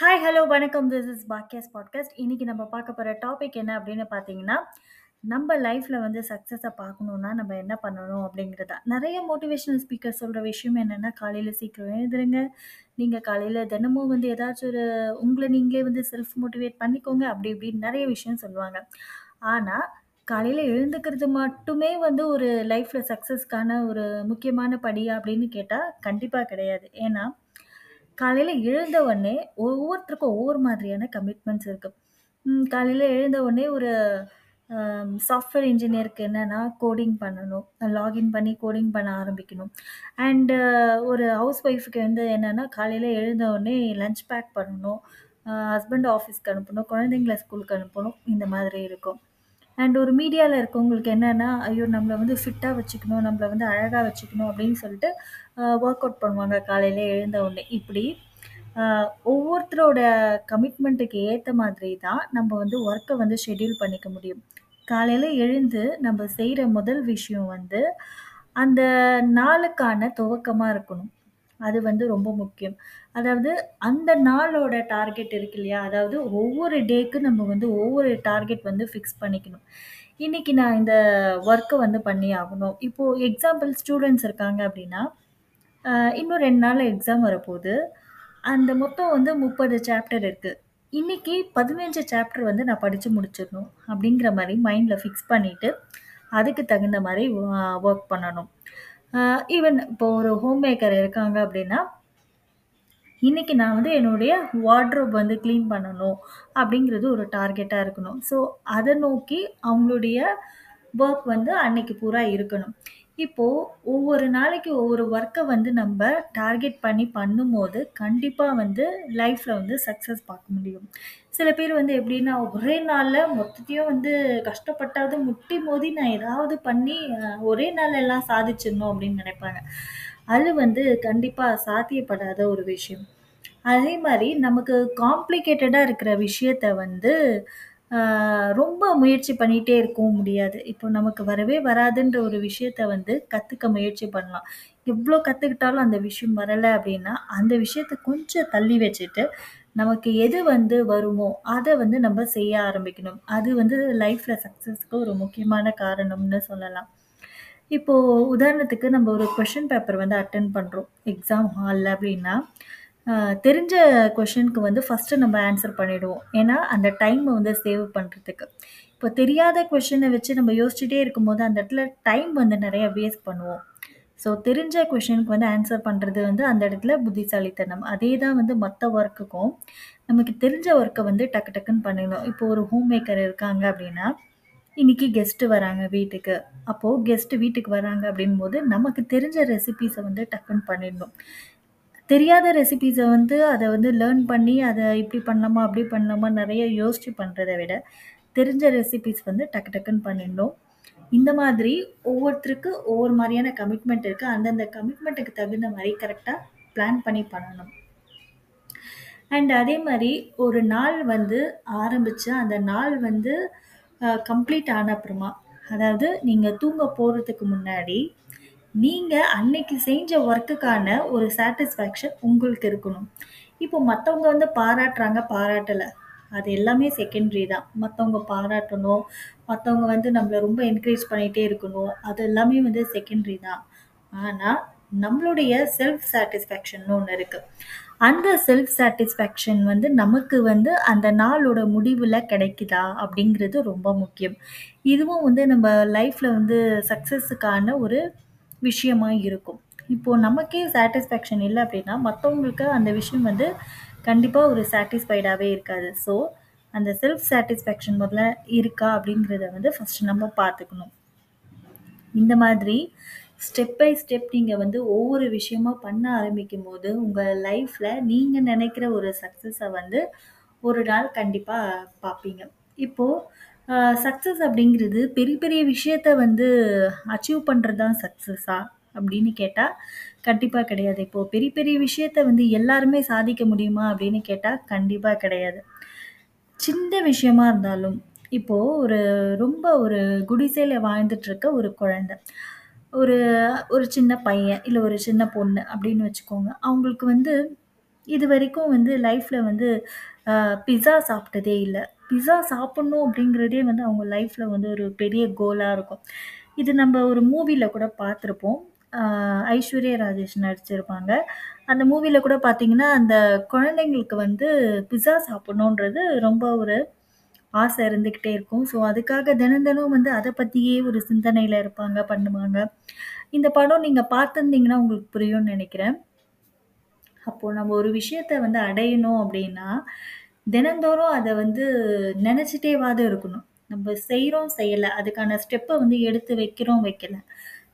Hi, hello, வணக்கம். This is பாக்கியாஸ் podcast. இன்றைக்கி நம்ம பார்க்க போகிற டாபிக் என்ன அப்படின்னு பார்த்தீங்கன்னா, நம்ம லைஃப்பில் வந்து சக்ஸஸை பார்க்கணுன்னா நம்ம என்ன பண்ணணும் அப்படிங்கிறது தான். மோட்டிவேஷனல் ஸ்பீக்கர் சொல்கிற விஷயம் என்னன்னா, காலையில் சீக்கிரம் எழுதுருங்க நீங்கள் காலையில் தினமும் வந்து ஏதாச்சும் ஒரு உங்களை நீங்களே வந்து செல்ஃப் மோட்டிவேட் பண்ணிக்கோங்க. அப்படி இப்படின்னு நிறைய விஷயம் சொல்லுவாங்க. ஆனால் காலையில் எழுந்துக்கிறது மட்டுமே வந்து ஒரு லைஃப்பில் சக்ஸஸ்க்கான ஒரு முக்கியமான படியா அப்படின்னு கேட்டால் கண்டிப்பாக கிடையாது. ஏன்னா, காலையில் எழுந்த உடனே ஒவ்வொருத்தருக்கும் ஒவ்வொரு மாதிரியான கமிட்மெண்ட்ஸ் இருக்கு. ம் காலையில எழுந்த உடனே ஒரு சாஃப்ட்வேர் இன்ஜினியருக்கு என்னன்னா, கோடிங் பண்ணணும். லாகின் பண்ணி கோடிங் பண்ண ஆரம்பிக்கணும். அண்டு ஒரு ஹவுஸ் ஒய்ஃபுக்கு வந்து என்னன்னா, காலையில் எழுந்த உடனே லஞ்ச் பேக் பண்ணணும். ஹஸ்பண்ட் ஆஃபீஸ்க்கு அனுப்பணும். குழந்தைங்கள ஸ்கூலுக்கு அனுப்பணும். இந்த மாதிரி இருக்கும். அண்ட் ஒரு மீடியாவில் இருக்கவங்களுக்கு என்னென்னா ஐயோ! நம்மளை வந்து ஃபிட்டாக வச்சுக்கணும், நம்மள வந்து அழகாக வச்சுக்கணும் அப்படின்னு சொல்லிட்டு ஒர்க் அவுட் பண்ணுவாங்க காலையில் எழுந்த உடனே. இப்படி அ ஒவ்வொருத்தரோட கமிட்மெண்ட்டுக்கு ஏற்ற மாதிரி தான் நம்ம வந்து ஒர்க்கை வந்து ஷெட்யூல் பண்ணிக்க முடியும். காலையில் எழுந்து நம்ம செய்கிற முதல் விஷயம் வந்து, அந்த நாளுக்கான துவக்கமாக இருக்கணும். அது வந்து ரொம்ப முக்கியம். அதாவது அந்த நாளோட டார்கெட் இருக்கு இல்லையா? அதாவது ஒவ்வொரு டேக்கு நம்ம வந்து ஒவ்வொரு டார்கெட் வந்து ஃபிக்ஸ் பண்ணிக்கணும். இன்னைக்கு நான் இந்த ஒர்க்கை வந்து பண்ணி ஆகணும். இப்போ எக்ஸாம்பிள் ஸ்டூடண்ட்ஸ் இருக்காங்க அப்படின்னா, அ இன்னும் 2 நாள்ல எக்ஸாம் வரப்போது. அந்த மொத்தம் வந்து 30 சாப்டர் இருக்கு. இன்னைக்கு 15 சாப்டர் வந்து நான் படிச்சு முடிச்சிடணும். அப்படிங்கிற மாரி மைண்ட்ல ஃபிக்ஸ் பண்ணிட்டு, அதுக்கு தகுந்த மாரி ஒர்க் பண்ணணும். ஈவன் இப்போ ஒரு ஹோம் மேக்கர் இருக்காங்க அப்படின்னா, இன்னைக்கு நான் வந்து என்னுடைய வார்ட்ரோப் வந்து கிளீன் பண்ணணும். அப்படிங்கிறது ஒரு டார்கெட்டா இருக்கணும். ஸோ, அதை நோக்கி அவங்களுடைய ஒர்க் வந்து அன்னைக்கு பூரா இருக்கணும். இப்போ ஒவ்வொரு நாளைக்கு ஒவ்வொரு ஒர்க்கை வந்து நம்ம டார்கெட் பண்ணி பண்ணும்போது, கண்டிப்பாக வந்து லைஃப்பில் வந்து சக்ஸஸ் பார்க்க முடியும். சில பேர் வந்து எப்படின்னா, ஒரே நாளில் மொத்தத்தையும் வந்து கஷ்டப்பட்டாவது முட்டி மோதி நான் ஏதாவது பண்ணி ஒரே நாள் எல்லாம் சாதிச்சிடணும் அப்படின்னு நினைப்பாங்க அது வந்து கண்டிப்பாக சாத்தியப்படாத ஒரு விஷயம். அதே மாதிரி நமக்கு காம்ப்ளிகேட்டடாக இருக்கிற விஷயத்த வந்து ரொம்ப முயற்சி பண்ணிகிட்டே இருக்கவும் முடியாது. இப்போ நமக்கு வரவே வராதுன்ற ஒரு விஷயத்த வந்து கத்துக்க முயற்சி பண்ணலாம். எவ்ளோ கத்துக்கிட்டாலும் அந்த விஷயம் வரல அப்படின்னா, அந்த விஷயத்த கொஞ்சம் தள்ளி வச்சுட்டு, நமக்கு எது வந்து வருமோ, அத வந்து நம்ம செய்ய ஆரம்பிக்கணும். அது வந்து லைஃப்ல சக்ஸஸ்க்கு ஒரு முக்கியமான காரணம்னு சொல்லலாம். இப்போ உதாரணத்துக்கு நம்ம ஒரு கொஸ்டின் பேப்பர் வந்து அட்டெண்ட் பண்றோம். எக்ஸாம் ஹால்ல அப்படின்னா, அ தெரிஞ்ச கொஷினுக்கு வந்து ஃபர்ஸ்ட்டு நம்ம ஆன்சர் பண்ணிடுவோம். ஏன்னா, அந்த டைம வந்து சேவ் பண்றதுக்கு. இப்போ தெரியாத கொஸ்டின வச்சு நம்ம யோசிச்சுட்டே இருக்கும்போது, அந்த இடத்துல டைம் வந்து நெறைய வேஸ்ட் பண்ணுவோம். ஸோ, தெரிஞ்ச கொஷினுக்கு வந்து ஆன்சர் பண்றது வந்து அந்த இடத்துல புத்திசாலித்தனம். அதே தான் வந்து மத்த ஒர்க்குக்கும். நமக்கு தெரிஞ்ச ஒர்க்க வந்து டக்கு டக்குன்னு பண்ணிடணும். இப்போ ஒரு ஹோம் மேக்கர் இருக்காங்க அப்படின்னா, இன்னைக்கு கெஸ்ட்டு வராங்க வீட்டுக்கு. அப்போ கெஸ்ட்டு வீட்டுக்கு வராங்க அப்படிங்கும்போது, நமக்கு தெரிஞ்ச ரெசிபீஸ வந்து டக்குன்னு பண்ணிடணும். தெரியாத ரெசிபீஸ வந்து அதை வந்து லேர்ன் பண்ணி, அதை இப்படி பண்ணலாமா, அப்படி பண்ணலாமா நிறைய யோசித்து பண்ணுறதை விட, தெரிஞ்ச ரெசிபீஸ் வந்து டக்கு டக்குன்னு பண்ணிடணும். இந்த மாதிரி ஒவ்வொருத்தருக்கு ஒவ்வொரு மாதிரியான கமிட்மெண்ட் இருக்குது அந்தந்த கமிட்மெண்ட்டுக்கு தகுந்த மாதிரி கரெக்டாக பிளான் பண்ணி பண்ணணும். அண்ட் அதே மாதிரி ஒரு நாள் வந்து ஆரம்பித்து அந்த நாள் வந்து கம்ப்ளீட் ஆன அப்புறமா, அதாவது நீங்கள் தூங்க போகிறதுக்கு முன்னாடி, நீங்க அன்னைக்கு செஞ்ச ஒர்க்குக்கான ஒரு சாட்டிஸ்ஃபேக்ஷன் உங்களுக்கு இருக்கணும். இப்போ மத்தவங்க வந்து பாராட்டுறாங்க, பாராட்டல. அது எல்லாமே செகண்டரி தான். மத்தவங்க பாராட்டணும், மத்தவங்க வந்து நம்மள ரொம்ப என்கரேஜ் பண்ணிட்டே இருக்கணும். அது எல்லாமே வந்து செகண்டரி தான். ஆனா, நம்மளுடைய செல்ஃப் சாட்டிஸ்ஃபேக்ஷன்னு ஒண்ணு இருக்கு. அந்த செல்ஃப் சாட்டிஸ்ஃபேக்ஷன் வந்து நமக்கு வந்து அந்த நாளோட முடிவுல கிடைக்குதா? அப்படிங்கிறது ரொம்ப முக்கியம். இதுவும் வந்து நம்ம லைஃப்ல வந்து சக்சஸுக்கான ஒரு விஷயமா இருக்கும். இப்போ நமக்கே சாட்டிஸ்ஃபேக்ஷன் இல்ல அப்படின்னா, மத்தவங்களுக்கு அந்த விஷயம் வந்து கண்டிப்பா ஒரு சாட்டிஸ்ஃபைடாவே இருக்காது. ஸோ, அந்த செல்ஃப் சாட்டிஸ்ஃபேக்ஷன் முதல்ல இருக்கா? அப்படிங்கிறத வந்து ஃபர்ஸ்ட் நம்ம பார்த்துக்கணும். இந்த மாதிரி ஸ்டெப் பை ஸ்டெப் நீங்க வந்து ஒவ்வொரு விஷயமா பண்ண ஆரம்பிக்கும்போது, உங்க லைஃப்ல நீங்க நினைக்கிற ஒரு சக்சஸ வந்து ஒரு நாள் கண்டிப்பா பார்ப்பீங்க. இப்போ சக்ஸஸ் அப்படிங்கிறது பெரிய பெரிய விஷயத்த வந்து அச்சீவ் பண்ணுறது தான் சக்ஸஸா அப்படின்னு கேட்டால் கண்டிப்பாக கிடையாது. இப்போது பெரிய பெரிய விஷயத்த வந்து எல்லாருமே சாதிக்க முடியுமா? அப்படின்னு கேட்டால் கண்டிப்பாக கிடையாது. சின்ன விஷயமா இருந்தாலும், இப்போ ஒரு ரொம்ப ஒரு குடிசையில் வாழ்ந்துட்டு இருக்க ஒரு குழந்தை. ஒரு ஒரு சின்ன பையன், இல்லை ஒரு சின்ன பொண்ணு அப்படின்னு வச்சுக்கோங்க. அவங்களுக்கு வந்து இது வரைக்கும் வந்து லைஃப்பில் வந்து பிஸா சாப்பிட்டதே இல்லை பிஸா சாப்பிட்ணும் அப்படிங்கிறதே வந்து அவங்க லைஃப்ல வந்து ஒரு பெரிய கோலா இருக்கும். இது நம்ம ஒரு மூவில கூட பார்த்துருப்போம். அ ஐஸ்வர்யா ராஜேஷ் நடிச்சிருப்பாங்க. அந்த மூவில கூட பார்த்தீங்கன்னா, அந்த குழந்தைங்களுக்கு வந்து பிஸ்ஸா சாப்பிடணுன்றது ரொம்ப ஒரு ஆசை இருந்துகிட்டே இருக்கும். ஸோ, அதுக்காக தினம் தினம் வந்து அத பத்தியே ஒரு சிந்தனையில இருப்பாங்க, பண்ணுவாங்க. இந்த படம் நீங்க பார்த்திருந்தீங்கன்னா உங்களுக்கு புரியும்னு நெனைக்கிறேன். அப்போ நம்ம ஒரு விஷயத்த வந்து அடையணும் அப்படின்னா, தினந்தோறும் அத வந்து நெனச்சுட்டேவாது இருக்கணும். நம்ம செய்றோம், செய்யல. அதுக்கான ஸ்டெப்ப வந்து எடுத்து வைக்கிறோம், வைக்கல.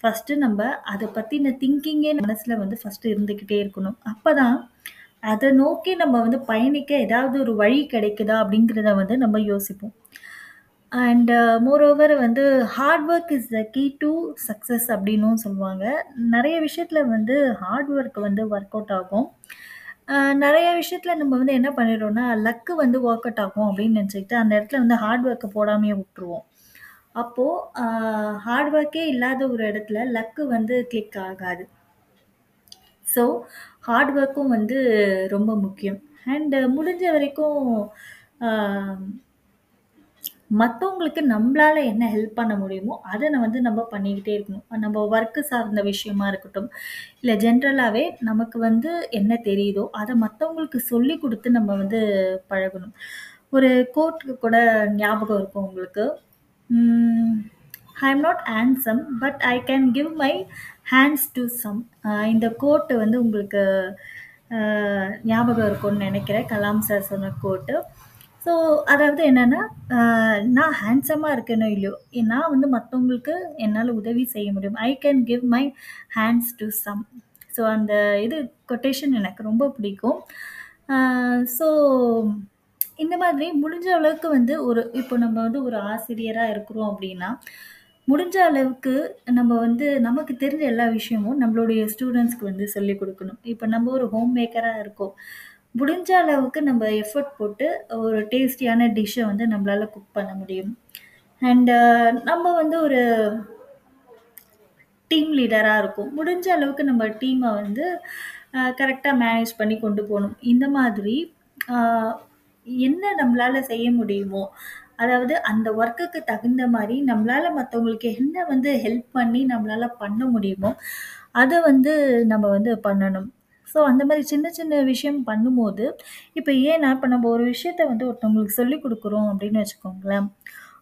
ஃபர்ஸ்ட்டு நம்ம அத பத்தின திங்கிங்கே மனசுல வந்து ஃபர்ஸ்ட்டு இருந்துகிட்டே இருக்கணும். அப்பதான் அத நோக்கி நம்ம வந்து பயணிக்க ஏதாவது ஒரு வழி கிடைக்குதா அப்படிங்கிறத வந்து நம்ம யோசிப்போம். அண்ட் மோரோவர் uh, வந்து hard work is the key to success அப்படின்னும் சொல்லுவாங்க. நெறைய விஷயத்துல வந்து ஹார்ட் ஒர்க் வந்து ஒர்க் அவுட் ஆகும். அ நெறைய விஷயத்துல நம்ம வந்து என்ன பண்ணிடுறோம்னா, லக்கு வந்து ஒர்க் அவுட் ஆகும் அப்படின்னு நினச்சிக்கிட்டு அந்த இடத்துல வந்து ஹார்ட் ஒர்க்க போடாமயே விட்டுருவோம். அப்போ அ ஹார்ட் ஒர்க்கே இல்லாத ஒரு இடத்துல லக்கு வந்து கிளிக் ஆகாது. ஸோ, ஹார்ட் ஒர்க்கும் வந்து ரொம்ப முக்கியம். அண்ட் முடிஞ்ச வரைக்கும் அ மற்றவங்களுக்கு நம்மளால என்ன ஹெல்ப் பண்ண முடியுமோ, அதை வந்து நம்ம பண்ணிக்கிட்டே இருக்கணும். நம்ம ஒர்க்கு சார்ந்த விஷயமா இருக்கட்டும், இல்லை ஜென்ரலாகவே நமக்கு வந்து என்ன தெரியுதோ, அதை மற்றவங்களுக்கு சொல்லிக் கொடுத்து நம்ம வந்து பழகணும். ஒரு கோர்ட்டுக்கு கூட ஞாபகம் இருக்கும் உங்களுக்கு. "I am not handsome, but I can give my hands to some." இந்த கோட்டு வந்து உங்களுக்கு ஞாபகம் இருக்கும்னு நினைக்கிறேன் கலாம் சார் சொன்ன கோட்டு. ஸோ, அதாவது என்னன்னா, அ நான் ஹேண்ட்ஸமாக இருக்கேனோ இல்லையோ, நான் வந்து மற்றவங்களுக்கு என்னால் உதவி செய்ய முடியும். I can give my hands to some. So, அந்த இது கொட்டேஷன் எனக்கு ரொம்ப பிடிக்கும். ஸோ, இந்த மாதிரி முடிஞ்ச அளவுக்கு வந்து ஒரு இப்போ நம்ம வந்து ஒரு ஆசிரியராக இருக்கிறோம் அப்படின்னா, முடிஞ்ச அளவுக்கு நம்ம வந்து நமக்கு தெரிஞ்ச எல்லா விஷயமும் நம்மளுடைய ஸ்டூடெண்ட்ஸ்க்கு வந்து சொல்லிக் கொடுக்கணும் இப்போ நம்ம ஒரு ஹோம் மேக்கராக இருக்கோம். முடிஞ்ச அளவுக்கு நம்ம எஃபோர்ட் போட்டு ஒரு டேஸ்டியான டிஷ்ஷை வந்து நம்மளால குக் பண்ண முடியும். அண்டு uh, நம்ம வந்து ஒரு டீம் லீடரா இருக்கும் முடிஞ்ச அளவுக்கு நம்ம டீம வந்து அ கரெக்ட்டா மேனேஜ் பண்ணி கொண்டு போணும். இந்த மாதிரி அ என்ன நம்மளால செய்ய முடியுமோ, அதாவது அந்த ஒர்க்குக்கு தகுந்த மாரி நம்மளால மத்தவங்களுக்கு என்ன வந்து ஹெல்ப் பண்ணி நம்மளால பண்ண முடியுமோ, அத வந்து நம்ம வந்து பண்ணணும். ஸோ, அந்த மாதிரி சின்ன சின்ன விஷயம் பண்ணும்போது, இப்போ ஏன்னா, இப்போ நம்ம ஒரு விஷயத்த வந்து ஒருத்தவங்களுக்கு சொல்லிக் கொடுக்குறோம் அப்படின்னு வச்சுக்கோங்களேன்.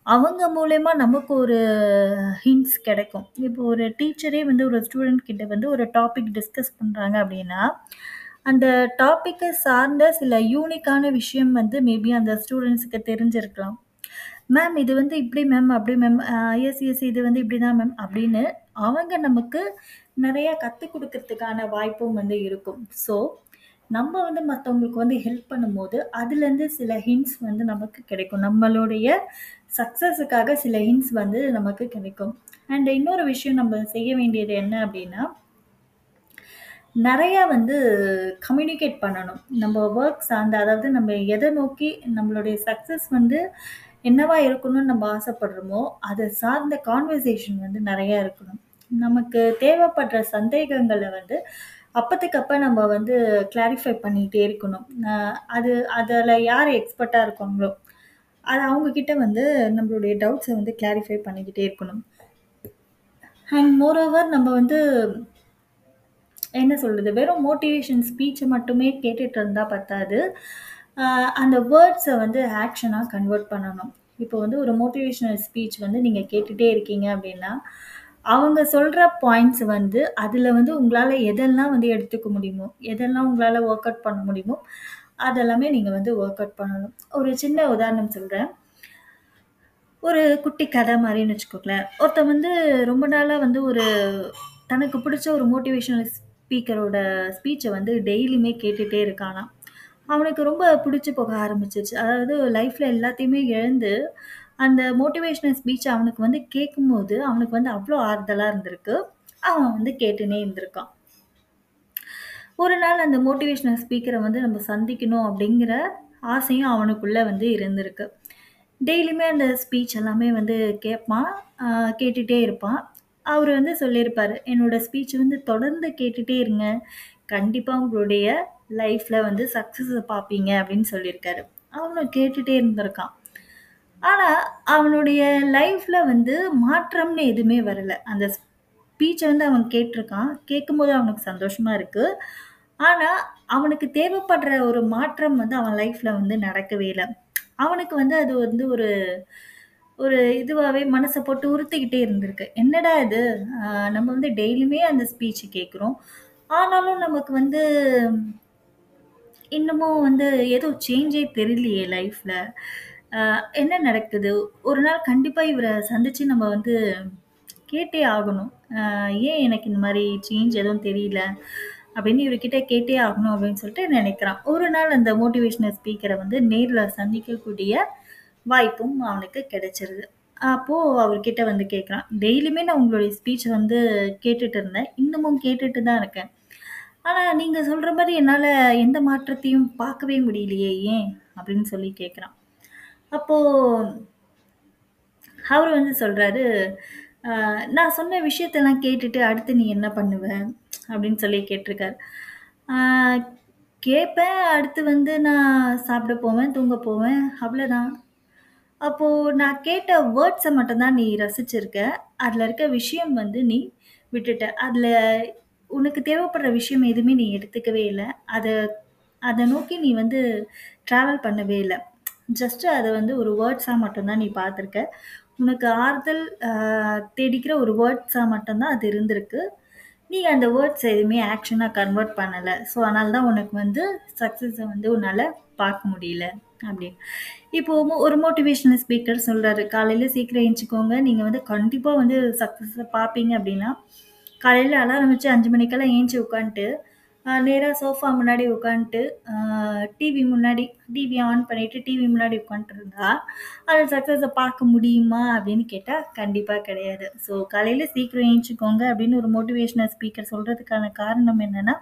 அவங்க மூலயமா நமக்கு ஒரு ஹிண்ட்ஸ் கிடைக்கும். இப்போ ஒரு டீச்சரே வந்து ஒரு ஸ்டூடெண்ட் கிட்ட வந்து ஒரு டாபிக் டிஸ்கஸ் பண்ணுறாங்க அப்படின்னா, அந்த டாப்பிக்கை சார்ந்த சில யூனிக்கான விஷயம் வந்து மேபி அந்த ஸ்டூடெண்ட்ஸுக்கு தெரிஞ்சிருக்கலாம். "மேம் இது வந்து இப்படி மேம், அப்படி மேம். எஸ், எஸ் இது வந்து இப்படி தான் மேம்." அப்படின்னு அவங்க நமக்கு நிறையா கற்றுக் கொடுக்கறதுக்கான வாய்ப்பும் வந்து இருக்கும். ஸோ, நம்ம வந்து மற்றவங்களுக்கு வந்து ஹெல்ப் பண்ணும்போது, அதுலேருந்து சில ஹிண்ட்ஸ் வந்து நமக்கு கிடைக்கும். நம்மளுடைய சக்ஸஸுக்காக சில ஹிண்ட்ஸ் வந்து நமக்கு கிடைக்கும். அண்ட் இன்னொரு விஷயம் நம்ம செய்ய வேண்டியது என்ன அப்படின்னா நிறையா வந்து கம்யூனிகேட் பண்ணணும். நம்ம ஒர்க் சார்ந்த அதாவது நம்ம எதை நோக்கி நம்மளுடைய சக்ஸஸ் வந்து என்னவா இருக்கணும்னு நம்ம ஆசைப்படுறோமோ, அதை சார்ந்த கான்வர்சேஷன் வந்து நிறையா இருக்கணும். நமக்கு தேவைப்படுற சந்தேகங்கள வந்து அப்பத்துக்கப்ப நம்ம வந்து கிளாரிஃபை பண்ணிட்டே இருக்கணும். அ அது அதுல யார் எக்ஸ்பர்ட்டா இருக்காங்களோ, அது அவங்கக்கிட்ட வந்து நம்மளுடைய டவுட்ஸ வந்து கிளாரிஃபை பண்ணிக்கிட்டே இருக்கணும். அண்ட் மோரோவர் நம்ம வந்து என்ன சொல்றது? வெறும் மோட்டிவேஷன் ஸ்பீச்ச மட்டுமே கேட்டுட்டு இருந்தா பத்தாது. அ அந்த வேர்ட்ஸ வந்து ஆக்ஷனா கன்வெர்ட் பண்ணணும். இப்போ வந்து ஒரு மோட்டிவேஷனல் ஸ்பீச் வந்து நீங்க கேட்டுட்டே இருக்கீங்க அப்படின்னா, அவங்க சொல்ற பாயிண்ட்ஸ் வந்து அதுல வந்து உங்களால எதெல்லாம் வந்து எடுத்துக்க முடியுமோ, எதெல்லாம் உங்களால வொர்க் அவுட் பண்ண முடியுமோ, அதெல்லாமே நீங்க வந்து வொர்க் அவுட் பண்ணணும். ஒரு சின்ன உதாரணம் சொல்றேன். ஒரு குட்டி கதை மாரின்னு வச்சுக்கோங்களேன். ஒருத்தன் வந்து ரொம்ப நாளா வந்து ஒரு தனக்கு பிடிச்ச ஒரு மோட்டிவேஷனல் ஸ்பீக்கரோட ஸ்பீச்ச வந்து டெய்லியுமே கேட்டுட்டே இருக்கானாம். அவனுக்கு ரொம்ப பிடிச்சு போக ஆரம்பிச்சுருச்சு. அதாவது லைஃப்ல எல்லாத்தையுமே இழந்து, அந்த மோட்டிவேஷனல் ஸ்பீச் அவனுக்கு வந்து கேட்கும்போது, அவனுக்கு வந்து அவ்வளோ ஆறுதலாக இருந்திருக்கு. அவன் வந்து கேட்டுனே இருந்திருக்கான். ஒரு நாள் அந்த மோட்டிவேஷனல் ஸ்பீக்கரை வந்து நம்ம சந்திக்கணும் அப்படிங்கிற ஆசையும் அவனுக்குள்ளே வந்து இருந்திருக்கு. டெய்லியுமே அந்த ஸ்பீச் எல்லாமே வந்து கேட்பான். கேட்டுகிட்டே இருப்பான். அவர் வந்து சொல்லியிருப்பார் "என்னோட ஸ்பீச் வந்து தொடர்ந்து கேட்டுகிட்டே இருங்க. கண்டிப்பாக உங்களுடைய லைஃப்பில் வந்து சக்ஸஸை பார்ப்பீங்க அப்படின்னு சொல்லியிருக்காரு. அவனும் கேட்டுகிட்டே இருந்திருக்கான். ஆனா, அவனுடைய லைஃப்ல வந்து மாற்றம்னு எதுவுமே வரல. அந்த ஸ்பீச்ச வந்து அவன் கேட்டிருக்கான். கேட்கும்போது அவனுக்கு சந்தோஷமா இருக்கு. ஆனா, அவனுக்கு தேவைப்படுற ஒரு மாற்றம் வந்து அவன் லைஃப்ல வந்து நடக்கவே இல்ல. அவனுக்கு வந்து அது வந்து ஒரு ஒரு இதுவாவே மனச போட்டு உறுத்திக்கிட்டே இருந்திருக்கு. என்னடா இது! அ நம்ம வந்து டெய்லியுமே அந்த ஸ்பீச் கேட்குறோம் ஆனாலும் நமக்கு வந்து இன்னமும் வந்து எதுவும் சேஞ்சே தெரியலையே லைஃப்ல. அ என்ன நடக்குது? ஒரு நாள் கண்டிப்பா இவர சந்திச்சு நம்ம வந்து கேட்டே ஆகணும். அ ஏன் எனக்கு இந்த மாரி சேஞ்ச் எதுவும் தெரியல? அப்படின்னு இவர்கிட்ட கேட்டே ஆகணும் அப்படின்னு சொல்லிட்டு நினைக்கிறான். ஒரு நாள் அந்த மோட்டிவேஷனல் ஸ்பீக்கர வந்து நேர்ல சந்திக்கக்கூடிய வாய்ப்பும் அவனுக்கு கிடைச்சிருது. அப்போ அவர்கிட்ட வந்து கேட்குறான். டெய்லியுமே நான் உங்களுடைய ஸ்பீச்சை வந்து கேட்டுட்டு இருந்தேன். இன்னமும் கேட்டுட்டு தான் இருக்கேன். ஆனா, நீங்க சொல்ற மாரி என்னால எந்த மாற்றத்தையும் பார்க்கவே முடியலையே ஏன்? அப்படின்னு சொல்லி கேட்குறான். அப்போ அவரு வந்து சொல்றாரு, "அ நான் சொன்ன விஷயத்தெல்லாம் கேட்டுட்டு அடுத்து நீ என்ன பண்ணுவ?" அப்படின்னு சொல்லி கேட்டிருக்காரு. ஆ கேட்பேன். அடுத்து வந்து நான் சாப்பிட போவேன், தூங்க போவேன். அவ்வளோதான். அப்போ நான் கேட்ட வேர்ட்ஸ மட்டும் தான் நீ ரசிச்சிருக்க. அதுல இருக்க விஷயம் வந்து நீ விட்டுட்ட. அதுல உனக்கு தேவைப்படுற விஷயம் எதுவுமே நீ எடுத்துக்கவே இல்ல. அத அத நோக்கி நீ வந்து ட்ராவல் பண்ணவே இல்ல. ஜஸ்ட் அதை வந்து ஒரு வேர்ட்ஸாக மட்டும்தான் நீ பார்த்துருக்க. உனக்கு ஆறுதல் தேடிக்கிற ஒரு வேர்ட்ஸாக மட்டும்தான் அது இருந்திருக்கு. நீ அந்த வேர்ட்ஸ் எதுவுமே ஆக்ஷனாக கன்வெர்ட் பண்ணலை ஸோ, அதனால தான் உனக்கு வந்து சக்ஸஸை வந்து உன்னால் பார்க்க முடியல அப்படின்னு. இப்போ ஒரு மோட்டிவேஷனல் ஸ்பீக்கர் சொல்கிறாரு காலையில் சீக்கிரம் எந்திச்சுக்கோங்க. நீங்கள் வந்து கண்டிப்பாக வந்து சக்ஸஸை பார்ப்பீங்க." அப்படின்னா, காலையில் அலாரம் வச்சு அஞ்சு மணிக்கெல்லாம் ஏஞ்சி உட்காந்துட்டு, அ நேரா சோஃபா முன்னாடி உட்காந்துட்டு, அ டிவி முன்னாடி டிவி ஆன் பண்ணிட்டு டிவி முன்னாடி உட்காந்துட்டு இருந்தா, அது சக்ஸஸ பார்க்க முடியுமா? அப்படின்னு கேட்டா, கண்டிப்பா கிடையாது. ஸோ, காலையில சீக்கிரம் ஏந்திச்சுக்கோங்க அப்படின்னு ஒரு மோட்டிவேஷனல் ஸ்பீக்கர் சொல்றதுக்கான காரணம் என்னன்னா,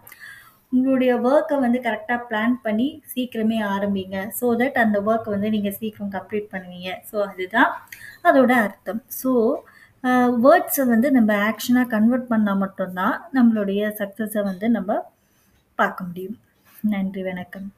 உங்களுடைய வொர்க்க வந்து கரெக்ட்டா பிளான் பண்ணி சீக்கிரமே ஆரம்பிங்க. ஸோ தட் அந்த வொர்க்க வந்து நீங்க சீக்கிரம் கம்ப்ளீட் பண்ணுவீங்க. ஸோ, அதுதான் அதோட அர்த்தம். ஸோ, அ வேர்ட்ஸ வந்து நம்ம ஆக்ஷனா கன்வெர்ட் பண்ணா மட்டும் தான் நம்மளுடைய சக்ஸஸை வந்து நம்ம பார்க்க முடியும். நன்றி, வணக்கம்.